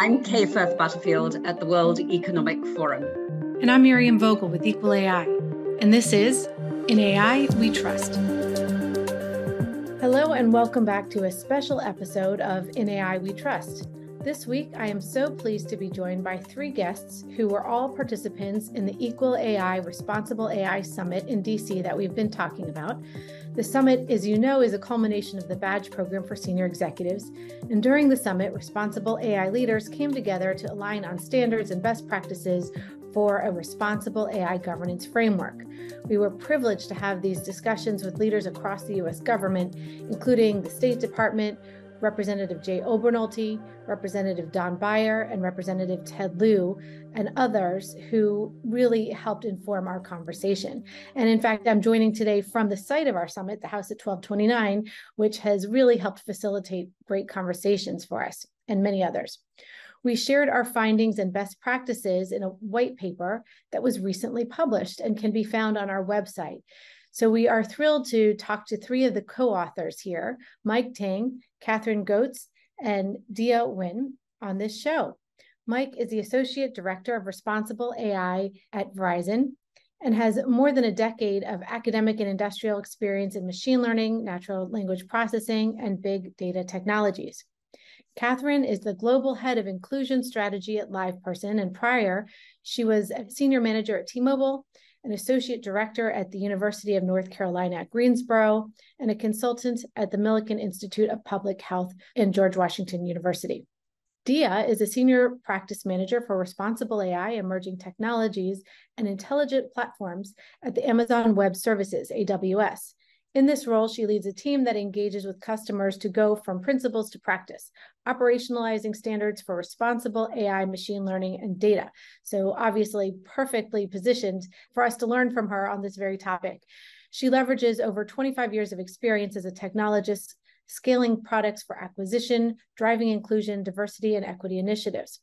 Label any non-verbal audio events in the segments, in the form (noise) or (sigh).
I'm Kay Firth Butterfield at the World Economic Forum. And I'm Miriam Vogel with Equal AI. And this is In AI We Trust. Hello, and welcome back to a special episode of In AI We Trust. This week, I am so pleased to be joined by three guests who were all participants in the Equal AI Responsible AI Summit in DC that we've been talking about. The summit, as you know, is a culmination of the badge program for senior executives. And during the summit, responsible AI leaders came together to align on standards and best practices for a responsible AI governance framework. We were privileged to have these discussions with leaders across the US government, including the State Department, Representative Jay Obernolte, Representative Don Beyer, and Representative Ted Lieu, and others who really helped inform our conversation. And in fact, I'm joining today from the site of our summit, the House at 1229, which has really helped facilitate great conversations for us and many others. We shared our findings and best practices in a white paper that was recently published and can be found on our website. So we are thrilled to talk to three of the co-authors here, Mike Tang, Catherine Goetz, and Diya Wynn on this show. Mike is the Associate Director of Responsible AI at Verizon and has more than a decade of academic and industrial experience in machine learning, natural language processing, and big data technologies. Catherine is the global head of inclusion strategy at LivePerson, and prior, she was a senior manager at T Mobile an associate director at the University of North Carolina at Greensboro, and a consultant at the Milken Institute of Public Health in George Washington University. Diya is a senior practice manager for responsible AI, emerging technologies, and intelligent platforms at the Amazon Web Services, AWS. In this role, she leads a team that engages with customers to go from principles to practice, operationalizing standards for responsible AI, machine learning, and data. So, obviously, perfectly positioned for us to learn from her on this very topic. She leverages over 25 years of experience as a technologist, scaling products for acquisition, driving inclusion, diversity, and equity initiatives.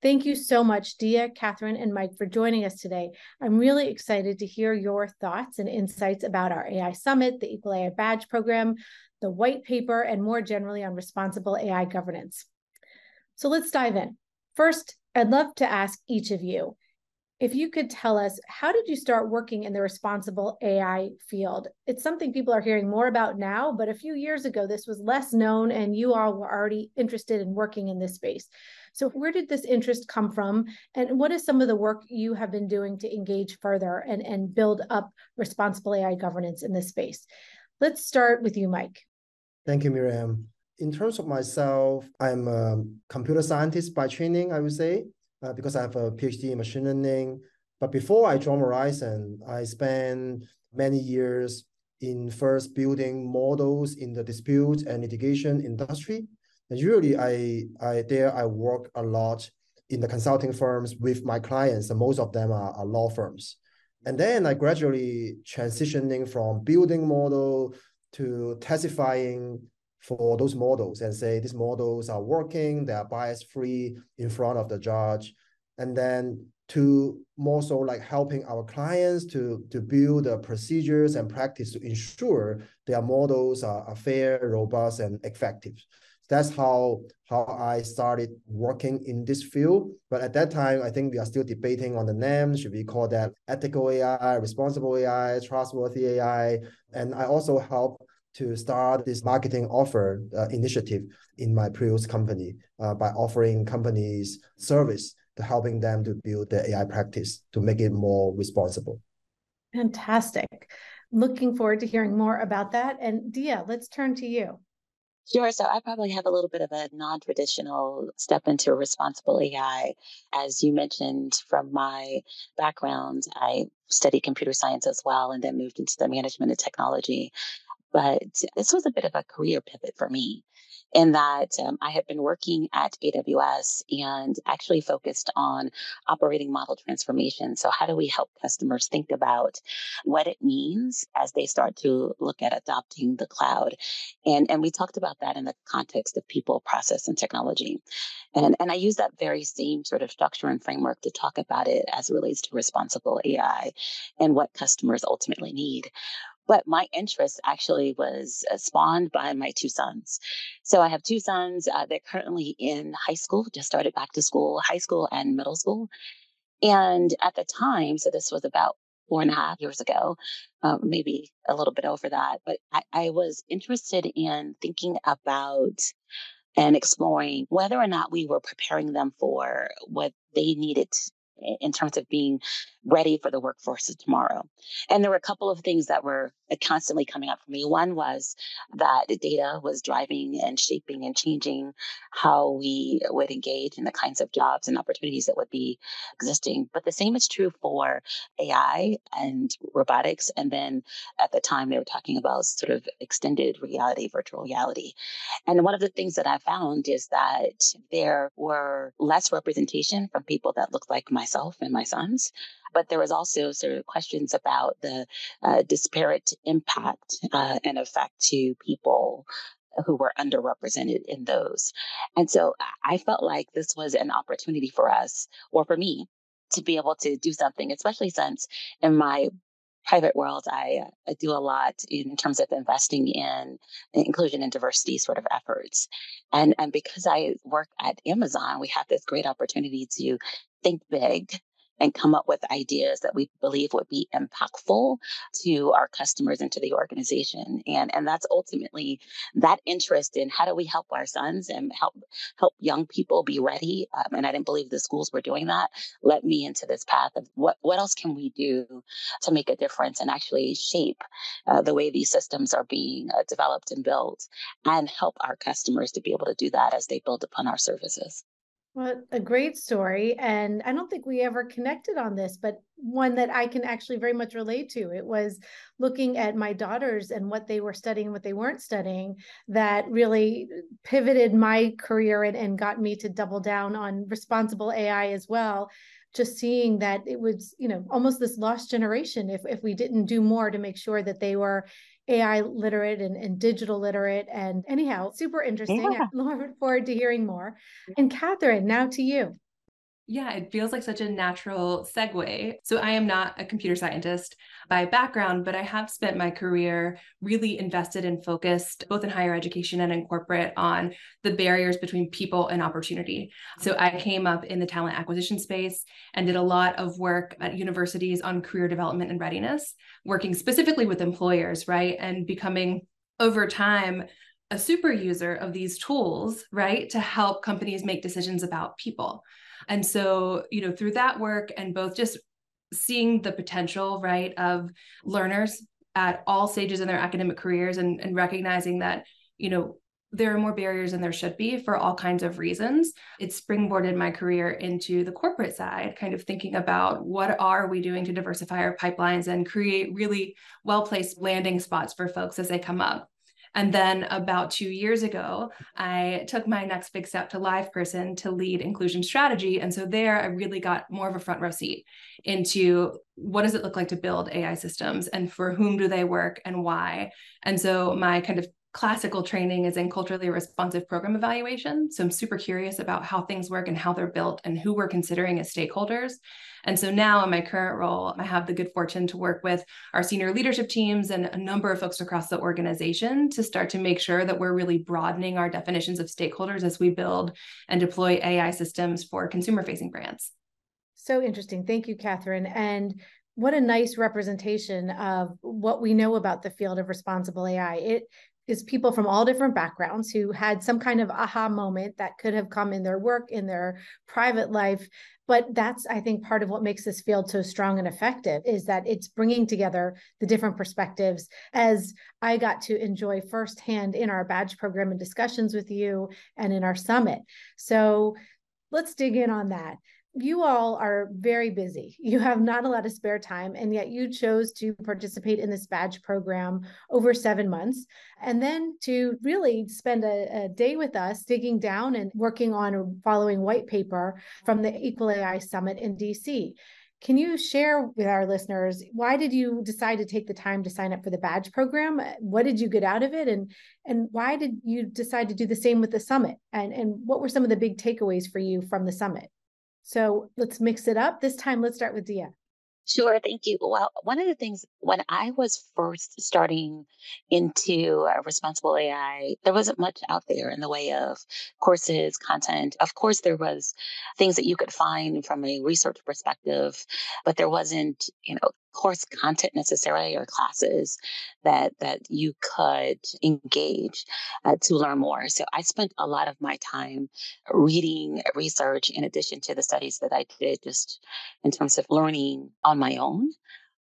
Thank you so much, Diya, Catherine, and Mike, for joining us today. I'm really excited to hear your thoughts and insights about our AI Summit, the Equal AI Badge Program, the white paper, and more generally on responsible AI governance. So let's dive in. First, I'd love to ask each of you if you could tell us how did you start working in the responsible AI field? It's something people are hearing more about now, but a few years ago this was less known and you all were already interested in working in this space. So where did this interest come from and what is some of the work you have been doing to engage further and, and build up responsible AI governance in this space? Let's start with you, Mike. Thank you, Miriam. In terms of myself, I'm a computer scientist by training, I would say uh, because I have a PhD in machine learning. But before I joined Verizon, I spent many years in first building models in the dispute and litigation industry. And usually I, I there I work a lot in the consulting firms with my clients, and most of them are, are law firms. And then I gradually transitioning from building model to testifying for those models and say these models are working, they are bias free in front of the judge, and then to more so like helping our clients to to build the procedures and practice to ensure their models are, are fair, robust, and effective. That's how how I started working in this field. But at that time, I think we are still debating on the name. Should we call that ethical AI, responsible AI, trustworthy AI? And I also help to start this marketing offer uh, initiative in my previous company uh, by offering companies service to helping them to build the AI practice to make it more responsible. Fantastic. Looking forward to hearing more about that. And Diya, let's turn to you. Sure. So I probably have a little bit of a non traditional step into responsible AI. As you mentioned from my background, I studied computer science as well and then moved into the management of technology. But this was a bit of a career pivot for me in that um, I had been working at AWS and actually focused on operating model transformation. So, how do we help customers think about what it means as they start to look at adopting the cloud? And, and we talked about that in the context of people, process, and technology. And, and I use that very same sort of structure and framework to talk about it as it relates to responsible AI and what customers ultimately need. But my interest actually was uh, spawned by my two sons. So I have two sons. Uh, they're currently in high school, just started back to school, high school and middle school. And at the time, so this was about four and a half years ago, um, maybe a little bit over that, but I, I was interested in thinking about and exploring whether or not we were preparing them for what they needed in terms of being ready for the workforce of tomorrow. And there were a couple of things that were uh, constantly coming up for me. One was that data was driving and shaping and changing how we would engage in the kinds of jobs and opportunities that would be existing. But the same is true for AI and robotics. And then at the time, they were talking about sort of extended reality, virtual reality. And one of the things that I found is that there were less representation from people that looked like myself and my sons but there was also sort of questions about the uh, disparate impact uh, and effect to people who were underrepresented in those. And so I felt like this was an opportunity for us, or for me, to be able to do something, especially since in my private world, I, I, do a lot in terms of investing in inclusion and diversity sort of efforts. And, and because I work at Amazon, we have this great opportunity to think big and come up with ideas that we believe would be impactful to our customers and to the organization. And, and that's ultimately that interest in how do we help our sons and help help young people be ready. Um, and I didn't believe the schools were doing that. Led me into this path of what what else can we do to make a difference and actually shape uh, the way these systems are being uh, developed and built, and help our customers to be able to do that as they build upon our services. Well, a great story. And I don't think we ever connected on this, but one that I can actually very much relate to. It was looking at my daughters and what they were studying, what they weren't studying, that really pivoted my career and, and got me to double down on responsible AI as well. Just seeing that it was, you know, almost this lost generation if if we didn't do more to make sure that they were AI literate and, and digital literate. And anyhow, super interesting. Yeah. I (laughs) look forward to hearing more. And Catherine, now to you. Yeah, it feels like such a natural segue. So, I am not a computer scientist by background, but I have spent my career really invested and focused, both in higher education and in corporate, on the barriers between people and opportunity. So, I came up in the talent acquisition space and did a lot of work at universities on career development and readiness, working specifically with employers, right? And becoming over time a super user of these tools, right, to help companies make decisions about people. And so, you know, through that work and both just seeing the potential, right, of learners at all stages in their academic careers and, and recognizing that, you know, there are more barriers than there should be for all kinds of reasons. It springboarded my career into the corporate side, kind of thinking about what are we doing to diversify our pipelines and create really well placed landing spots for folks as they come up. And then about two years ago, I took my next big step to LivePerson to lead inclusion strategy. And so there I really got more of a front row seat into what does it look like to build AI systems and for whom do they work and why. And so my kind of classical training is in culturally responsive program evaluation. So I'm super curious about how things work and how they're built and who we're considering as stakeholders. And so now in my current role, I have the good fortune to work with our senior leadership teams and a number of folks across the organization to start to make sure that we're really broadening our definitions of stakeholders as we build and deploy AI systems for consumer facing brands. So interesting. Thank you, Catherine. And what a nice representation of what we know about the field of responsible AI. It is people from all different backgrounds who had some kind of aha moment that could have come in their work, in their private life. But that's, I think, part of what makes this field so strong and effective is that it's bringing together the different perspectives. As I got to enjoy firsthand in our badge program and discussions with you and in our summit. So let's dig in on that you all are very busy. (laughs) You have not a lot of spare time, and yet you chose to participate in this badge program over seven months. And then to really spend a, a day with us digging down and working on a following white paper from the Equal AI Summit in DC. Can you share with our listeners why did you decide to take the time to sign up for the badge program? What did you get out of it, and and why did you decide to do the same with the summit? And and what were some of the big takeaways for you from the summit? So let's mix it up. This time, let's start with Diya. Sure, thank you. Well, one of the things when I was first starting into uh, responsible AI, there wasn't much out there in the way of courses, content. Of course, there was things that you could find from a research perspective, but there wasn't, you know, course content necessarily or classes that that you could engage uh, to learn more. So i spent a lot of my time reading research in addition to the studies that i did just in terms of learning on my own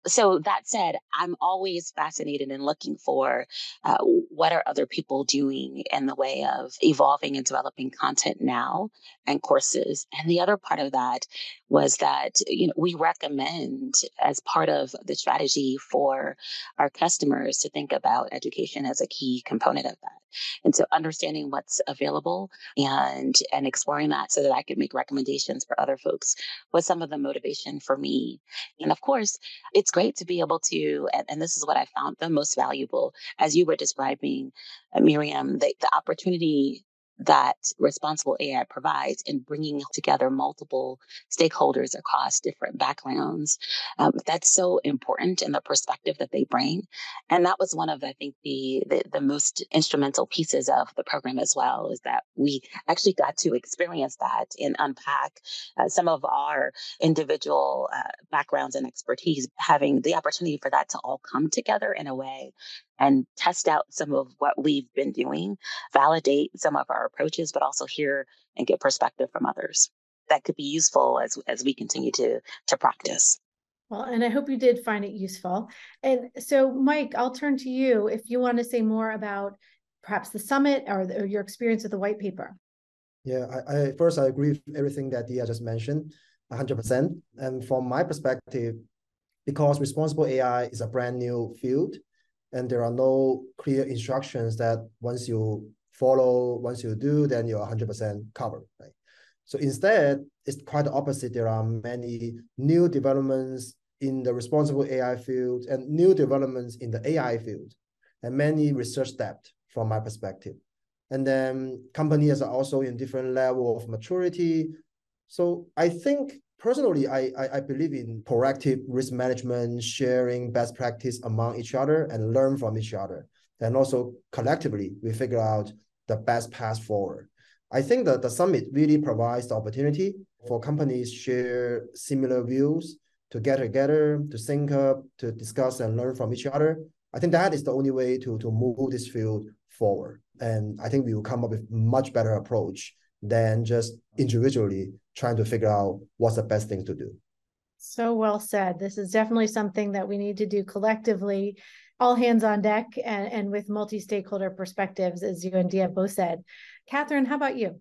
so that said, I'm always fascinated in looking for uh, what are other people doing in the way of evolving and developing content now and courses. And the other part of that was that you know we recommend as part of the strategy for our customers to think about education as a key component of that. And so understanding what's available and and exploring that so that I could make recommendations for other folks was some of the motivation for me. And of course, it's great to be able to, and, and this is what I found the most valuable, as you were describing, uh, Miriam, the, the opportunity that responsible AI provides in bringing together multiple stakeholders across different backgrounds. Um, that's so important in the perspective that they bring. And that was one of, I think, the, the, the most instrumental pieces of the program as well, is that we actually got to experience that and unpack uh, some of our individual uh, backgrounds and expertise, having the opportunity for that to all come together in a way and test out some of what we've been doing, validate some of our approaches, but also hear and get perspective from others that could be useful as as we continue to to practice. Well, and I hope you did find it useful. And so, Mike, I'll turn to you if you want to say more about perhaps the summit or, the, or your experience with the white paper. Yeah, I, I first I agree with everything that Diya just mentioned, 100%. And from my perspective, because responsible AI is a brand new field, and there are no clear instructions that once you follow, once you do, then you're 100% covered, right? So instead, it's quite the opposite. There are many new developments in the responsible AI field and new developments in the AI field, and many research depth from my perspective. And then companies are also in different level of maturity. So I think personally, I, I, I believe in proactive risk management, sharing best practice among each other and learn from each other. And also collectively, we figure out the best path forward. I think that the summit really provides the opportunity for companies share similar views to get together, to sync up, to discuss and learn from each other. I think that is the only way to, to move this field forward. And I think we will come up with much better approach than just individually trying to figure out what's the best thing to do. So well said. This is definitely something that we need to do collectively, all hands on deck and, and with multi stakeholder perspectives, as you and Diya both said. Catherine, how about you?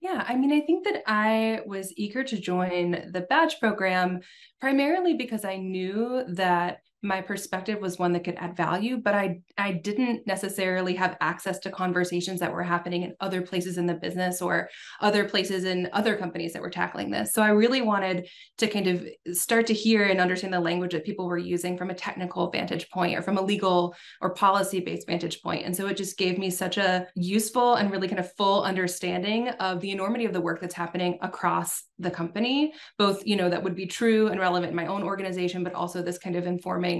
Yeah, I mean, I think that I was eager to join the badge program primarily because I knew that my perspective was one that could add value but i i didn't necessarily have access to conversations that were happening in other places in the business or other places in other companies that were tackling this. So i really wanted to kind of start to hear and understand the language that people were using from a technical vantage point or from a legal or policy based vantage point. And so it just gave me such a useful and really kind of full understanding of the enormity of the work that's happening across the company both you know that would be true and relevant in my own organization but also this kind of informing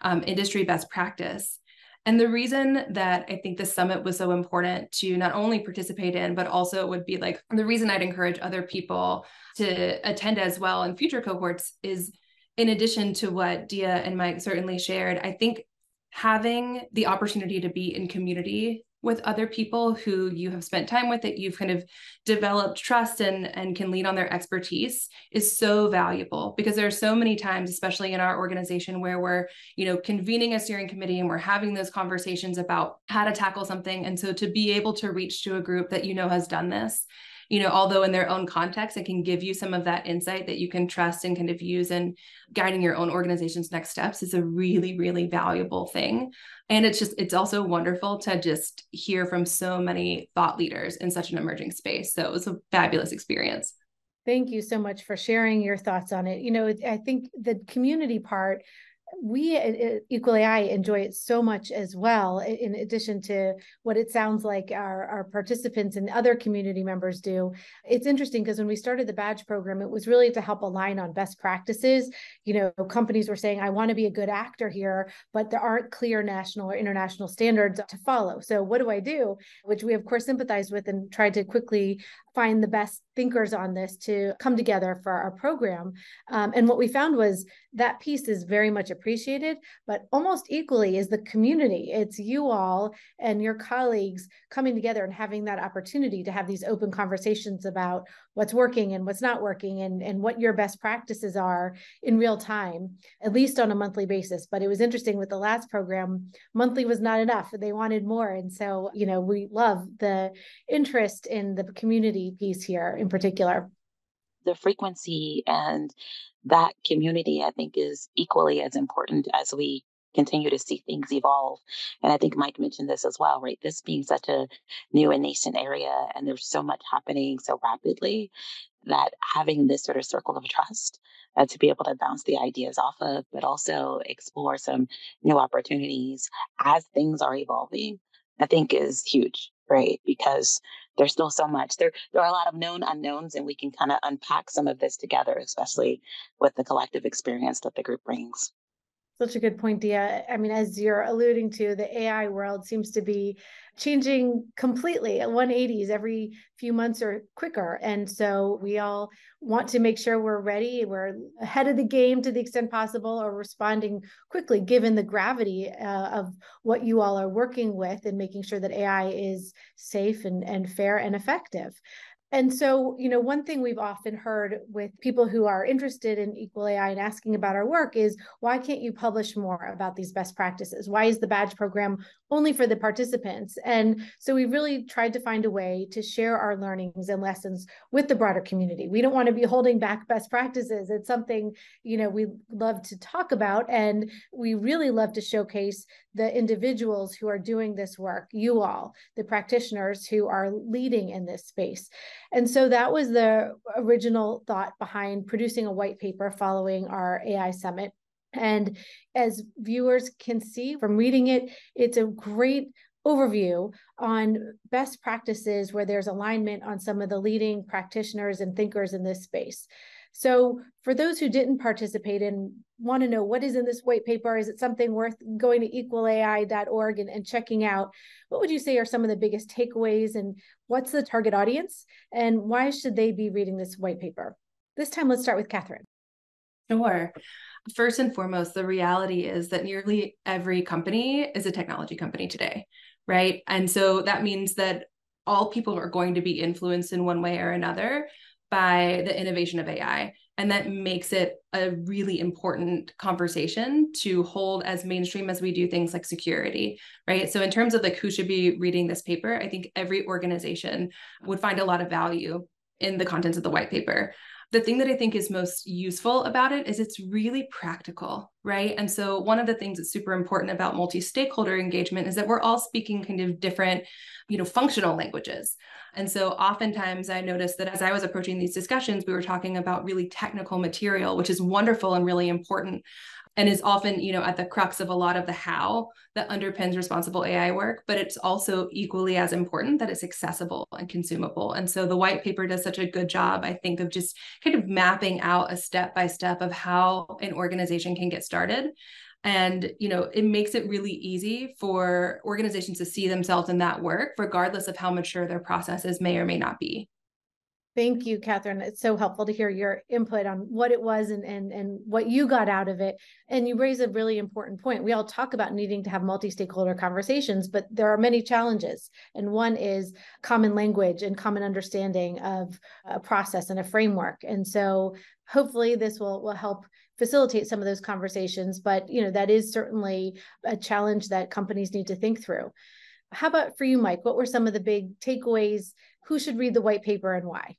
um, industry best practice. And the reason that I think the summit was so important to not only participate in, but also would be like the reason I'd encourage other people to attend as well in future cohorts is in addition to what Diya and Mike certainly shared, I think having the opportunity to be in community with other people who you have spent time with that you've kind of developed trust and and can lean on their expertise is so valuable because there are so many times especially in our organization where we're you know convening a steering committee and we're having those conversations about how to tackle something. And so to be able to reach to a group that you know has done this you know, although in their own context, it can give you some of that insight that you can trust and kind of use in guiding your own organization's next steps is a really, really valuable thing. And it's just, it's also wonderful to just hear from so many thought leaders in such an emerging space. So it was a fabulous experience. Thank you so much for sharing your thoughts on it. You know, I think the community part we at Equal AI enjoy it so much as well, in addition to what it sounds like our, our participants and other community members do. It's interesting because when we started the badge program, it was really to help align on best practices. You know, companies were saying, I want to be a good actor here, but there aren't clear national or international standards to follow. So what do I do? Which we, of course, sympathized with and tried to quickly find the best thinkers on this to come together for our program. Um, and what we found was that piece is very much appreciated, but almost equally is the community. It's you all and your colleagues coming together and having that opportunity to have these open conversations about what's working and what's not working and, and what your best practices are in real time, at least on a monthly basis. But it was interesting with the last program, monthly was not enough. They wanted more. And so, you know, we love the interest in the community piece here in particular. The frequency and that community, I think, is equally as important as we continue to see things evolve. And I think Mike mentioned this as well, right? This being such a new and nascent area, and there's so much happening so rapidly that having this sort of circle of trust uh, to be able to bounce the ideas off of, but also explore some new opportunities as things are evolving, I think is huge, right? Because there's still so much. There, there are a lot of known unknowns, and we can kind of unpack some of this together, especially with the collective experience that the group brings. Such a good point, Diya. I mean, as you're alluding to, the AI world seems to be changing completely at 180s every few months or quicker. And so we all want to make sure we're ready, we're ahead of the game to the extent possible, or responding quickly given the gravity uh, of what you all are working with and making sure that AI is safe and, and fair and effective. And so, you know, one thing we've often heard with people who are interested in Equal AI and asking about our work is why can't you publish more about these best practices? Why is the badge program only for the participants? And so we really tried to find a way to share our learnings and lessons with the broader community. We don't want to be holding back best practices. It's something, you know, we love to talk about and we really love to showcase the individuals who are doing this work, you all, the practitioners who are leading in this space. And so that was the original thought behind producing a white paper following our AI summit. And as viewers can see from reading it, it's a great overview on best practices where there's alignment on some of the leading practitioners and thinkers in this space. So, for those who didn't participate and want to know what is in this white paper, is it something worth going to equalai.org and, and checking out? What would you say are some of the biggest takeaways and what's the target audience and why should they be reading this white paper? This time, let's start with Catherine. Sure. First and foremost, the reality is that nearly every company is a technology company today, right? And so that means that all people are going to be influenced in one way or another by the innovation of AI. And that makes it a really important conversation to hold as mainstream as we do things like security, right? So, in terms of like who should be reading this paper, I think every organization would find a lot of value in the contents of the white paper the thing that I think is most useful about it is it's really practical, right? And so, one of the things that's super important about multi stakeholder engagement is that we're all speaking kind of different, you know, functional languages. And so, oftentimes, I noticed that as I was approaching these discussions, we were talking about really technical material, which is wonderful and really important and is often you know at the crux of a lot of the how that underpins responsible ai work but it's also equally as important that it's accessible and consumable. And so the white paper does such a good job i think of just kind of mapping out a step by step of how an organization can get started. And you know it makes it really easy for organizations to see themselves in that work regardless of how mature their processes may or may not be Thank you, Catherine. It's so helpful to hear your input on what it was and, and, and what you got out of it. And you raise a really important point. We all talk about needing to have multi stakeholder conversations, but there are many challenges. And one is common language and common understanding of a process and a framework. And so hopefully this will, will help facilitate some of those conversations. But you know, that is certainly a challenge that companies need to think through. How about for you, Mike? What were some of the big takeaways? Who should read the white paper and why?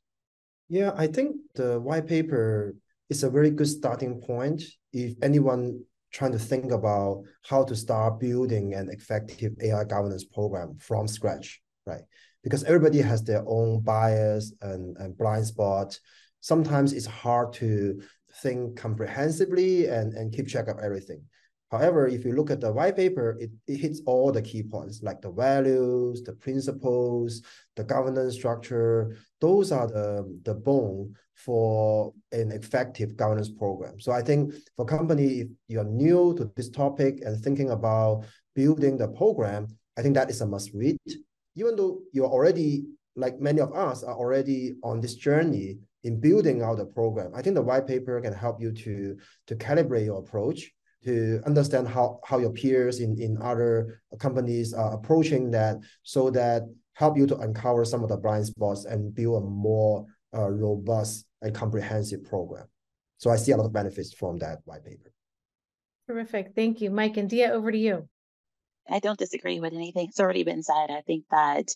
Yeah, I think the white paper is a very good starting point if anyone trying to think about how to start building an effective AI governance program from scratch, right? Because everybody has their own bias and, and blind spot. Sometimes it's hard to think comprehensively and, and keep track of everything. However, if you look at the white paper, it, it hits all the key points like the values, the principles, the governance structure. Those are the, the bone for an effective governance program. So I think for company, if you're new to this topic and thinking about building the program, I think that is a must read. Even though you're already, like many of us, are already on this journey in building out the program, I think the white paper can help you to, to calibrate your approach, to understand how, how your peers in, in other companies are approaching that so that help you to uncover some of the blind spots and build a more uh, robust and comprehensive program. So I see a lot of benefits from that white paper. Terrific. Thank you, Mike and Diya. Over to you. I don't disagree with anything that's already been said. I think that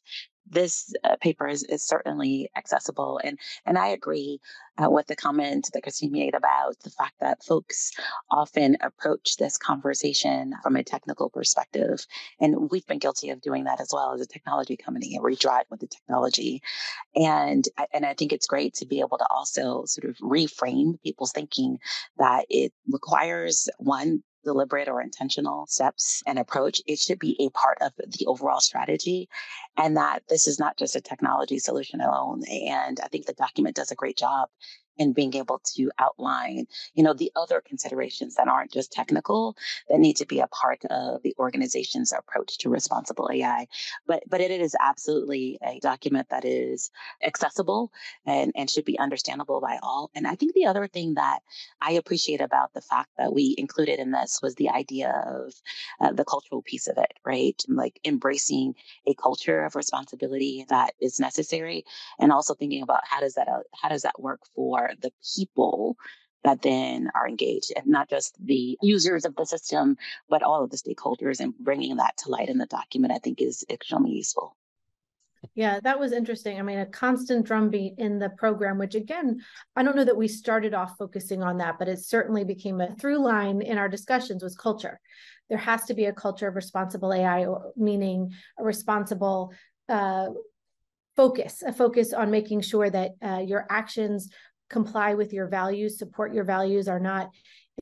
this uh, paper is, is certainly accessible. And, and I agree uh, with the comment that Christine made about the fact that folks often approach this conversation from a technical perspective. And we've been guilty of doing that as well as a technology company, and we drive with the technology. And, and I think it's great to be able to also sort of reframe people's thinking that it requires one, deliberate or intentional steps and approach, it should be a part of the overall strategy. And that this is not just a technology solution alone. And I think the document does a great job and being able to outline, you know, the other considerations that aren't just technical that need to be a part of the organization's approach to responsible AI. But but it is absolutely a document that is accessible and, and should be understandable by all. And I think the other thing that I appreciate about the fact that we included in this was the idea of uh, the cultural piece of it, right? Like embracing a culture of responsibility that is necessary and also thinking about how does that how does that work for the people that then are engaged and not just the users of the system, but all of the stakeholders and bringing that to light in the document, I think is extremely useful. Yeah, that was interesting. I mean, a constant drumbeat in the program, which again, I don't know that we started off focusing on that, but it certainly became a through line in our discussions was culture. There has to be a culture of responsible AI, meaning a responsible uh, focus, a focus on making sure that uh, your actions comply with your values, support your values, are not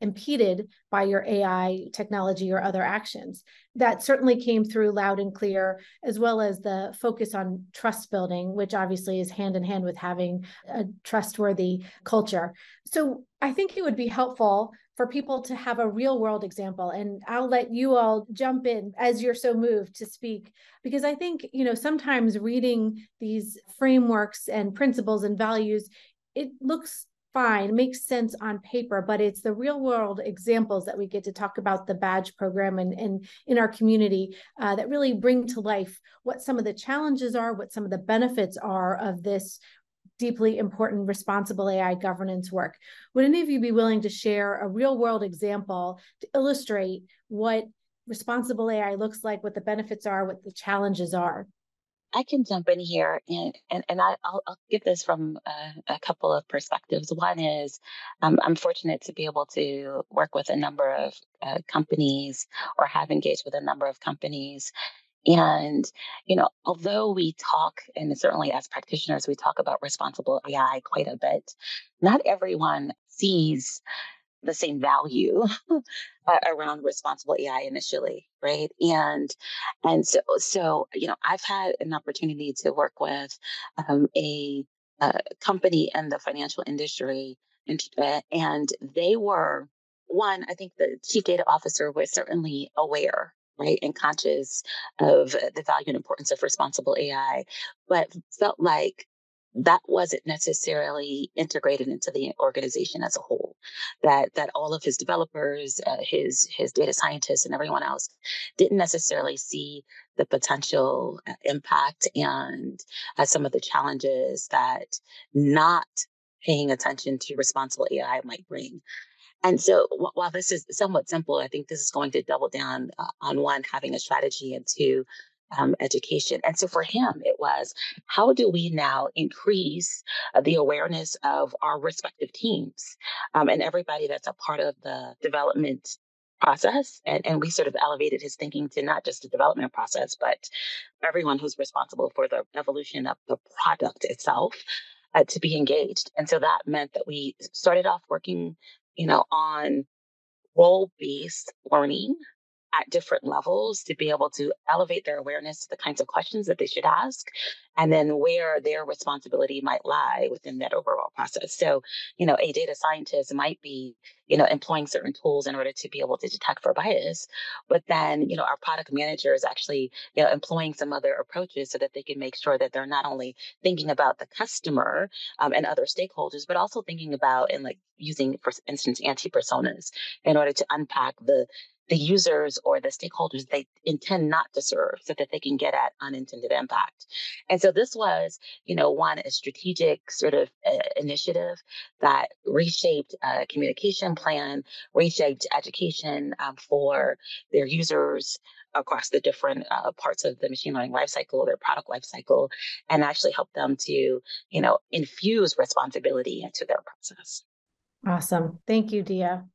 impeded by your AI technology or other actions. That certainly came through loud and clear, as well as the focus on trust building, which obviously is hand in hand with having a trustworthy culture. So I think it would be helpful for people to have a real world example and i'll let you all jump in as you're so moved to speak because i think you know sometimes reading these frameworks and principles and values it looks fine, makes sense on paper, but it's the real world examples that we get to talk about the badge program and, and in our community uh, that really bring to life what some of the challenges are, what some of the benefits are of this deeply important responsible AI governance work. Would any of you be willing to share a real world example to illustrate what responsible AI looks like, what the benefits are, what the challenges are? I can jump in here and and, and I, will I'll give this from a, a, couple of perspectives. One is um, I'm fortunate to be able to work with a number of uh, companies or have engaged with a number of companies. And, you know, although we talk, and certainly as practitioners, we talk about responsible AI quite a bit, not everyone sees the same value (laughs) around responsible AI initially, right? And and so so you know I've had an opportunity to work with um, a, a, company in the financial industry, and uh, and they were one. I think the chief data officer was certainly aware. Right and conscious of the value and importance of responsible AI, but felt like that wasn't necessarily integrated into the organization as a whole that that all of his developers uh, his his data scientists and everyone else didn't necessarily see the potential uh, impact and uh, some of the challenges that not paying attention to responsible ai might bring. And so while this is somewhat simple i think this is going to double down uh, on one having a strategy and two um, education. And so for him, it was how do we now increase uh, the awareness of our respective teams um, and everybody that's a part of the development process and, and we sort of elevated his thinking to not just the development process but everyone who's responsible for the evolution of the product itself uh, to be engaged and so that meant that we started off working you know on role based learning at different levels to be able to elevate their awareness to the kinds of questions that they should ask and then where their responsibility might lie within that overall process. So, you know, a data scientist might be, you know, employing certain tools in order to be able to detect for bias, but then, you know, our product manager is actually, you know, employing some other approaches so that they can make sure that they're not only thinking about the customer um, and other stakeholders, but also thinking about and like using, for instance, anti personas in order to unpack the the users or the stakeholders they intend not to serve so that they can get at unintended impact. And so this was, you know, one, a strategic sort of uh, initiative that reshaped a communication plan, reshaped education um, for their users across the different uh, parts of the machine learning lifecycle, their product lifecycle, and actually help them to, you know, infuse responsibility into their process. Awesome. Thank you, Diya.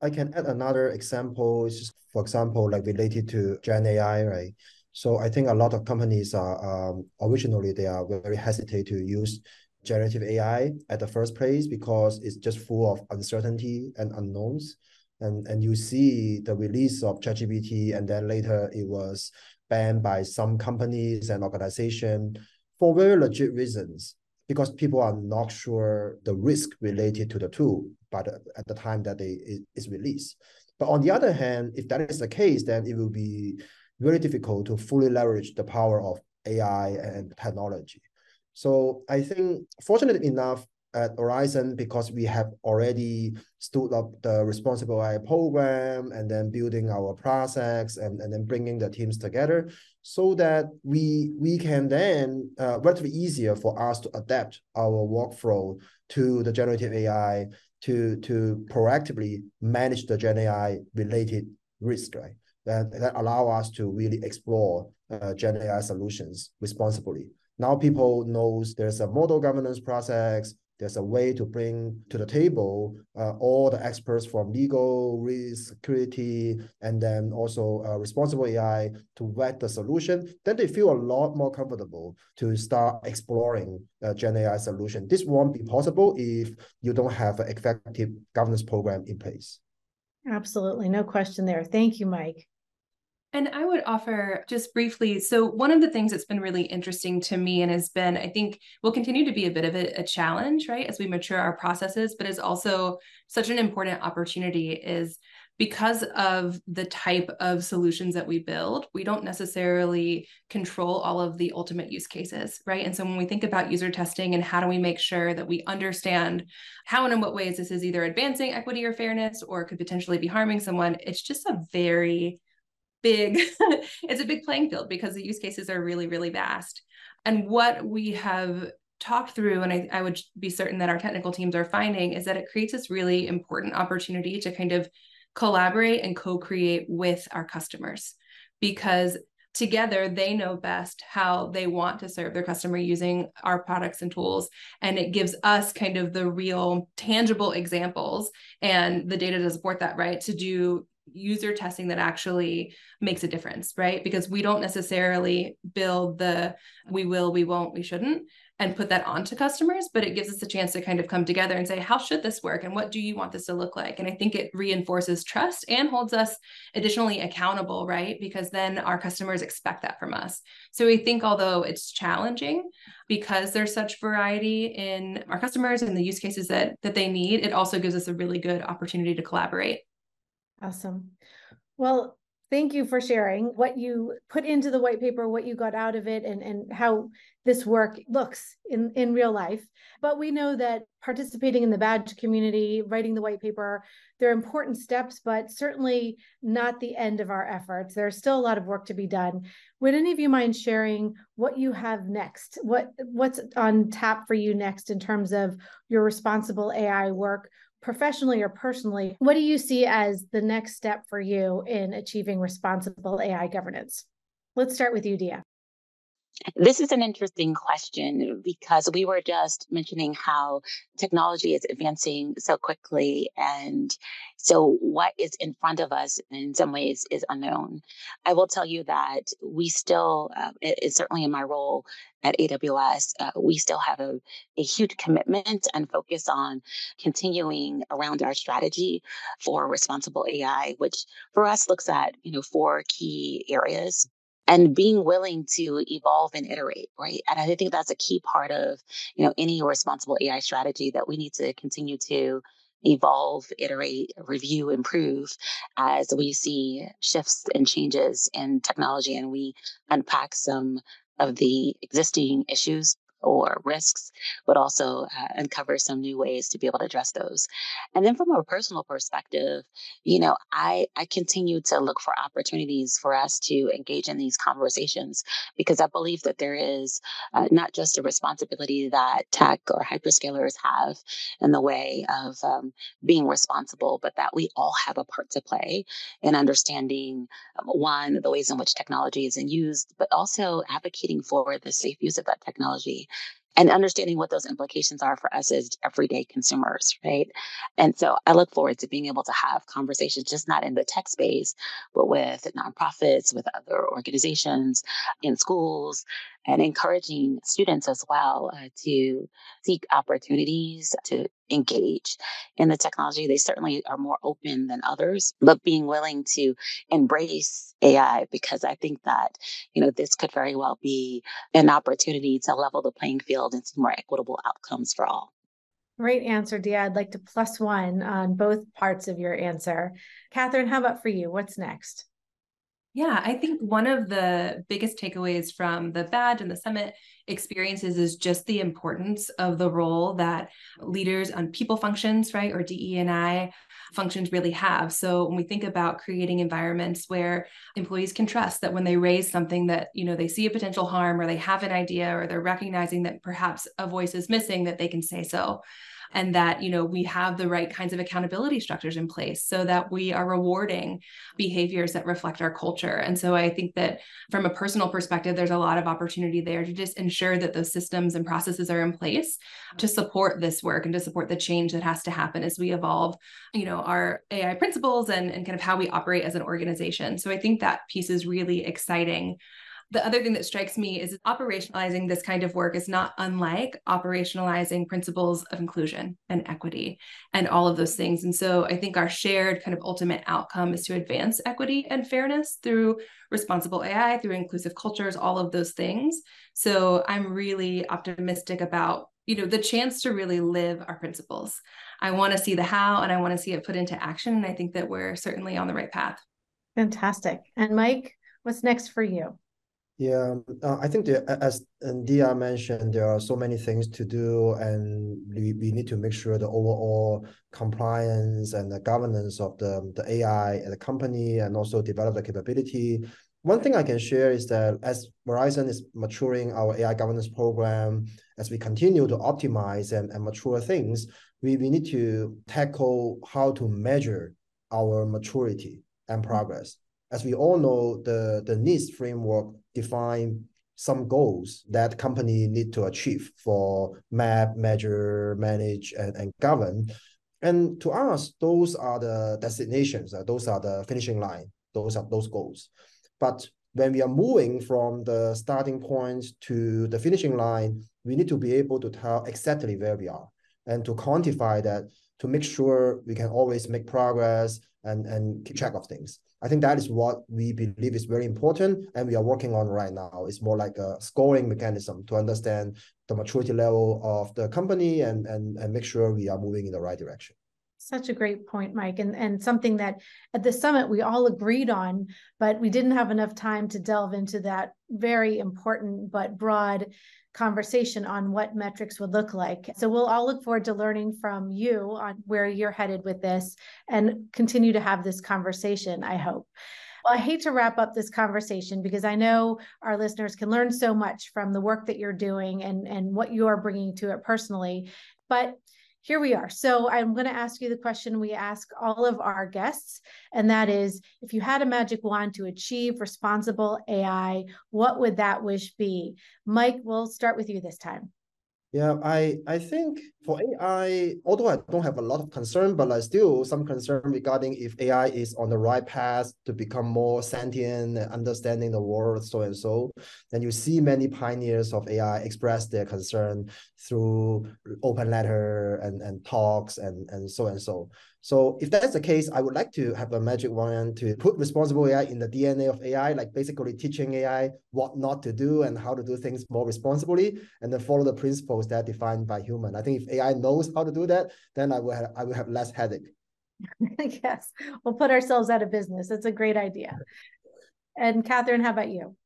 I can add another example, just, for example, like related to Gen AI, right? So I think a lot of companies are um, originally they are very hesitant to use generative AI at the first place because it's just full of uncertainty and unknowns. And and you see the release of ChatGPT, and then later it was banned by some companies and organizations for very legit reasons because people are not sure the risk related to the tool but at the time that they it is released. But on the other hand, if that is the case, then it will be very difficult to fully leverage the power of AI and technology. So I think, fortunately enough, at Verizon because we have already stood up the responsible AI program and then building our process and, and then bringing the teams together so that we we can then uh, relatively easier for us to adapt our workflow to the generative AI to to proactively manage the Gen AI related risk, right? That, that allow us to really explore uh, Gen AI solutions responsibly. Now people knows there's a model governance process, there's a way to bring to the table uh, all the experts from legal, risk, security, and then also uh, responsible AI to vet the solution. Then they feel a lot more comfortable to start exploring uh, Gen AI solution. This won't be possible if you don't have an effective governance program in place. Absolutely, no question there. Thank you, Mike. And I would offer just briefly. So, one of the things that's been really interesting to me and has been, I think, will continue to be a bit of a, a, challenge, right, as we mature our processes, but is also such an important opportunity is because of the type of solutions that we build, we don't necessarily control all of the ultimate use cases, right? And so, when we think about user testing and how do we make sure that we understand how and in what ways this is either advancing equity or fairness or could potentially be harming someone, it's just a very big (laughs) it's a big playing field because the use cases are really really vast. And what we have talked through and I, I would be certain that our technical teams are finding is that it creates this really important opportunity to kind of collaborate and co-create with our customers because together they know best how they want to serve their customer using our products and tools. And it gives us kind of the real tangible examples and the data to support that right to do user testing that actually makes a difference, right? Because we don't necessarily build the we will, we won't, we shouldn't and put that onto customers, but it gives us a chance to kind of come together and say, how should this work? And what do you want this to look like? And I think it reinforces trust and holds us additionally accountable, right? Because then our customers expect that from us. So we think, although it's challenging because there's such variety in our customers and the use cases that, that they need, it also gives us a really good opportunity to collaborate. Awesome. Well, thank you for sharing what you put into the white paper, what you got out of it, and, and how this work looks in, in real life. But we know that participating in the badge community, writing the white paper, they're important steps, but certainly not the end of our efforts. There's still a lot of work to be done. Would any of you mind sharing what you have next? What what's on tap for you next in terms of your responsible AI work? Professionally or personally, what do you see as the next step for you in achieving responsible AI governance? Let's start with you, Diya. This is an interesting question because we were just mentioning how technology is advancing so quickly. And so, what is in front of us in some ways is unknown. I will tell you that we still, uh, it, it's certainly in my role at AWS, uh, we still have a, a huge commitment and focus on continuing around our strategy for responsible AI, which for us looks at you know four key areas and being willing to evolve and iterate right? And i think that's a key part of you know any responsible ai strategy that we need to continue to evolve iterate review improve as we see shifts and changes in technology and we unpack some of the existing issues or risks, but also uh, uncover some new ways to be able to address those. And then from a personal perspective, you know, I, I continue to look for opportunities for us to engage in these conversations because I believe that there is uh, not just a responsibility that tech or hyperscalers have in the way of um, being responsible, but that we all have a part to play in understanding um, one, the ways in which technology is used, but also advocating for the safe use of that technology and understanding what those implications are for us as everyday consumers, right? And so I look forward to being able to have conversations, just not in the tech space, but with nonprofits, with other organizations, in schools, and encouraging students as well uh, to seek opportunities to engage in the technology. They certainly are more open than others, but being willing to embrace AI because I think that, you know, this could very well be an opportunity to level the playing field and see more equitable outcomes for all. Great answer, Diya. I'd like to plus one on both parts of your answer. Catherine, how about for you? What's next? Yeah, I think one of the biggest takeaways from the badge and the summit experiences is just the importance of the role that leaders on people functions, right, or DE and I functions really have. So when we think about creating environments where employees can trust that when they raise something that, you know, they see a potential harm or they have an idea or they're recognizing that perhaps a voice is missing that they can say so and that you know we have the right kinds of accountability structures in place so that we are rewarding behaviors that reflect our culture. And so i think that from a personal perspective there's a lot of opportunity there to just ensure that those systems and processes are in place to support this work and to support the change that has to happen as we evolve you know our ai principles and, and kind of how we operate as an organization. So i think that piece is really exciting the other thing that strikes me is operationalizing this kind of work is not unlike operationalizing principles of inclusion and equity and all of those things. And so I think our shared kind of ultimate outcome is to advance equity and fairness through responsible AI, through inclusive cultures, all of those things. So I'm really optimistic about you know the chance to really live our principles i want to see the how and i want to see it put into action and i think that we're certainly on the right path fantastic and mike what's next for you yeah, uh, I think as Diya mentioned, there are so many things to do, and we, we need to make sure the overall compliance and the governance of the, the AI at the company and also develop the capability. One thing I can share is that as Verizon is maturing our AI governance program, as we continue to optimize and, and mature things, we, we need to tackle how to measure our maturity and progress as we all know, the, the NIST framework define some goals that company need to achieve for map, measure, manage, and, and govern. And to us, those are the destinations, uh, those are the finishing line, those are those goals. But when we are moving from the starting point to the finishing line, we need to be able to tell exactly where we are and to quantify that to make sure we can always make progress and, and keep track of things. I think that is what we believe is very important and we are working on right now. It's more like a scoring mechanism to understand the maturity level of the company and, and, and make sure we are moving in the right direction. Such a great point, Mike, and, and something that at the summit we all agreed on, but we didn't have enough time to delve into that very important but broad conversation on what metrics would look like. So we'll all look forward to learning from you on where you're headed with this and continue to have this conversation, I hope. Well, I hate to wrap up this conversation because I know our listeners can learn so much from the work that you're doing and, and what you are bringing to it personally. But here we are. So I'm going to ask you the question we ask all of our guests, and that is if you had a magic wand to achieve responsible AI, what would that wish be? Mike, we'll start with you this time. Yeah, I I think for AI, although I don't have a lot of concern, but I still some concern regarding if AI is on the right path to become more sentient and understanding the world, so and so. Then you see many pioneers of AI express their concern through open letter and, and talks and, and so and so. So if that's the case, I would like to have a magic wand to put responsible AI in the DNA of AI, like basically teaching AI what not to do and how to do things more responsibly, and then follow the principles that are defined by human. I think if AI knows how to do that, then I will have, I will have less headache. (laughs) yes, we'll put ourselves out of business. That's a great idea. And Catherine, how about you?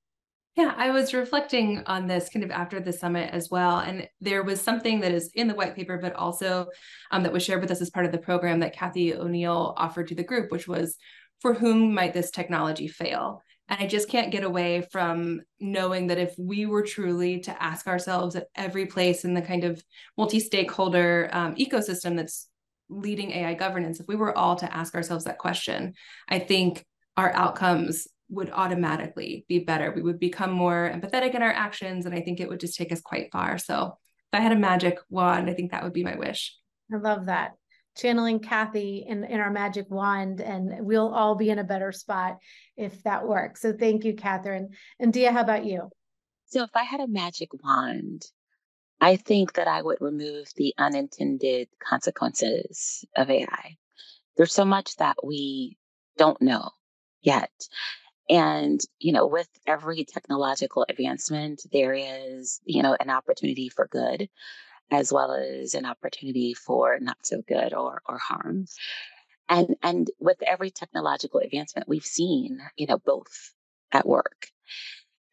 Yeah, I was reflecting on this kind of after the summit as well. And there was something that is in the white paper, but also um, that was shared with us as part of the program that Cathy O'Neil offered to the group, which was for whom might this technology fail? And I just can't get away from knowing that if we were truly to ask ourselves at every place in the kind of multi stakeholder um, ecosystem that's leading AI governance, if we were all to ask ourselves that question, I think our outcomes would automatically be better. We would become more empathetic in our actions. And I think it would just take us quite far. So if I had a magic wand, I think that would be my wish. I love that. Channeling Cathy in, in our magic wand, and we'll all be in a better spot if that works. So thank you, Catherine. And Diya, how about you? So if I had a magic wand, I think that I would remove the unintended consequences of AI. There's so much that we don't know yet. And, you know, with every technological advancement, there is, you know, an opportunity for good as well as an opportunity for not so good or, or harm. And, and with every technological advancement, we've seen, you know, both at work.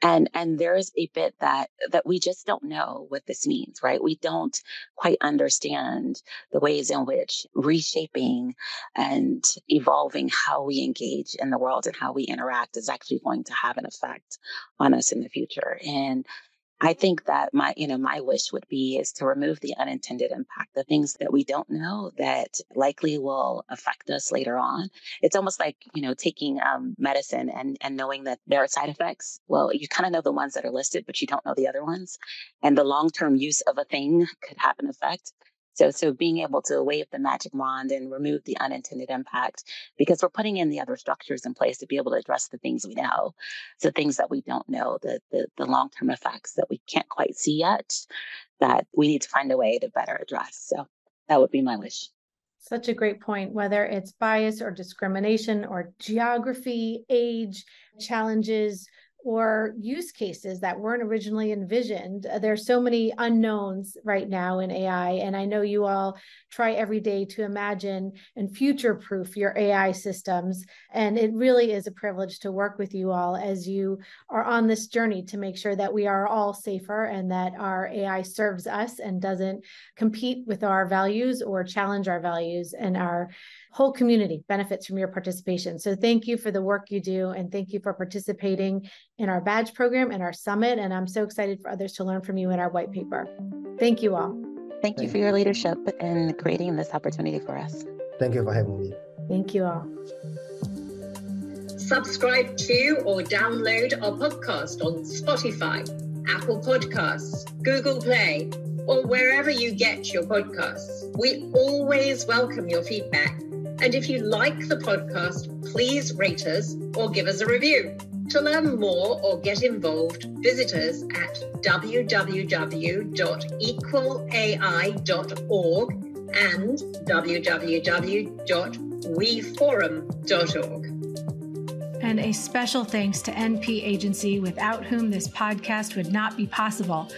And and there's a bit that that we just don't know what this means right? We don't quite understand the ways in which reshaping and evolving how we engage in the world and how we interact is actually going to have an effect on us in the future. And I think that my, you know, my wish would be is to remove the unintended impact, the things that we don't know that likely will affect us later on. It's almost like, you know, taking um, medicine and, and knowing that there are side effects. Well, you kind of know the ones that are listed, but you don't know the other ones. And the long term use of a thing could have an effect. So, so being able to wave the magic wand and remove the unintended impact, because we're putting in the other structures in place to be able to address the things we know, the things that we don't know, the the, the long term effects that we can't quite see yet, that we need to find a way to better address. So that would be my wish. Such a great point, whether it's bias or discrimination or geography, age, challenges, or use cases that weren't originally envisioned. Uh, there's so many unknowns right now in AI. And I know you all try every day to imagine and future proof your AI systems. And it really is a privilege to work with you all as you are on this journey to make sure that we are all safer and that our AI serves us and doesn't compete with our values or challenge our values and our whole community benefits from your participation. So thank you for the work you do and thank you for participating in our badge program and our summit. And I'm so excited for others to learn from you in our white paper. Thank you all. Thank you for your leadership in creating this opportunity for us. Thank you for having me. Thank you all. Subscribe to or download our podcast on Spotify, Apple Podcasts, Google Play, or wherever you get your podcasts. We always welcome your feedback and if you like the podcast, please rate us or give us a review. To learn more or get involved, visit us at www.equalai.org and www.weforum.org. And a special thanks to NP Agency, without whom this podcast would not be possible.